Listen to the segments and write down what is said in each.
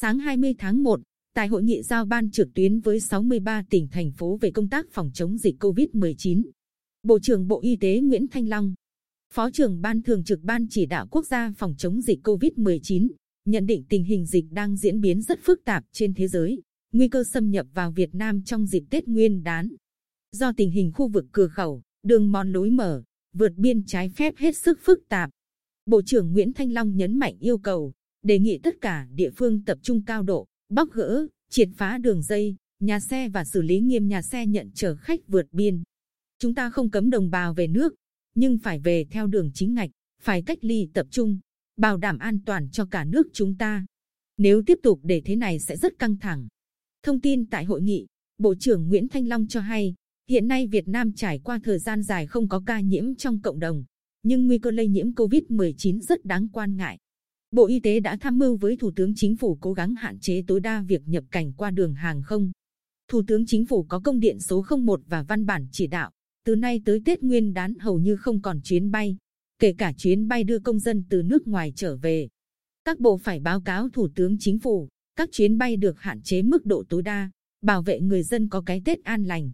Sáng 20 tháng 1, tại hội nghị giao ban trực tuyến với 63 tỉnh thành phố về công tác phòng chống dịch COVID-19, Bộ trưởng Bộ Y tế Nguyễn Thanh Long, Phó trưởng Ban Thường trực Ban Chỉ đạo Quốc gia phòng chống dịch COVID-19, nhận định tình hình dịch đang diễn biến rất phức tạp trên thế giới, nguy cơ xâm nhập vào Việt Nam trong dịp Tết Nguyên đán. Do tình hình khu vực cửa khẩu, đường mòn lối mở, vượt biên trái phép hết sức phức tạp. Bộ trưởng Nguyễn Thanh Long nhấn mạnh yêu cầu, đề nghị tất cả địa phương tập trung cao độ, bóc gỡ, triệt phá đường dây, nhà xe và xử lý nghiêm nhà xe nhận chở khách vượt biên. Chúng ta không cấm đồng bào về nước, nhưng phải về theo đường chính ngạch, phải cách ly tập trung, bảo đảm an toàn cho cả nước chúng ta. Nếu tiếp tục để thế này sẽ rất căng thẳng. Thông tin tại hội nghị, Bộ trưởng Nguyễn Thanh Long cho hay, hiện nay Việt Nam trải qua thời gian dài không có ca nhiễm trong cộng đồng, nhưng nguy cơ lây nhiễm COVID-19 rất đáng quan ngại. Bộ Y tế đã tham mưu với Thủ tướng Chính phủ cố gắng hạn chế tối đa việc nhập cảnh qua đường hàng không. Thủ tướng Chính phủ có công điện số 01 và văn bản chỉ đạo, từ nay tới Tết Nguyên đán hầu như không còn chuyến bay, kể cả chuyến bay đưa công dân từ nước ngoài trở về. Các bộ phải báo cáo Thủ tướng Chính phủ, các chuyến bay được hạn chế mức độ tối đa, bảo vệ người dân có cái Tết an lành.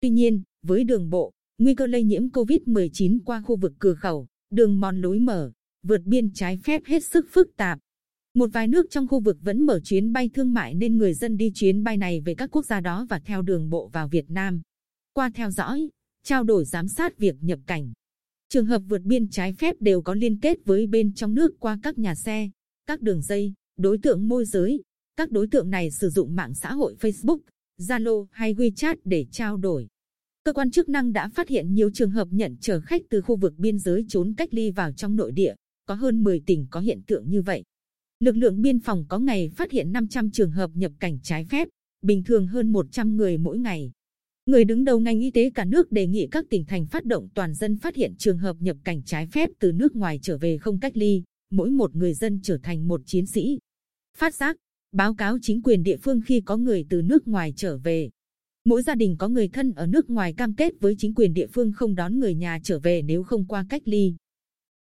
Tuy nhiên, với đường bộ, nguy cơ lây nhiễm COVID-19 qua khu vực cửa khẩu, đường mòn lối mở, vượt biên trái phép hết sức phức tạp. Một vài nước trong khu vực vẫn mở chuyến bay thương mại nên người dân đi chuyến bay này về các quốc gia đó và theo đường bộ vào Việt Nam. Qua theo dõi, trao đổi giám sát việc nhập cảnh. Trường hợp vượt biên trái phép đều có liên kết với bên trong nước qua các nhà xe, các đường dây, đối tượng môi giới. Các đối tượng này sử dụng mạng xã hội Facebook, Zalo hay WeChat để trao đổi. Cơ quan chức năng đã phát hiện nhiều trường hợp nhận chở khách từ khu vực biên giới trốn cách ly vào trong nội địa, có hơn 10 tỉnh có hiện tượng như vậy. Lực lượng biên phòng có ngày phát hiện 500 trường hợp nhập cảnh trái phép, bình thường hơn 100 người mỗi ngày. Người đứng đầu ngành y tế cả nước đề nghị các tỉnh thành phát động toàn dân phát hiện trường hợp nhập cảnh trái phép từ nước ngoài trở về không cách ly, mỗi một người dân trở thành một chiến sĩ. Phát giác, báo cáo chính quyền địa phương khi có người từ nước ngoài trở về. Mỗi gia đình có người thân ở nước ngoài cam kết với chính quyền địa phương không đón người nhà trở về nếu không qua cách ly.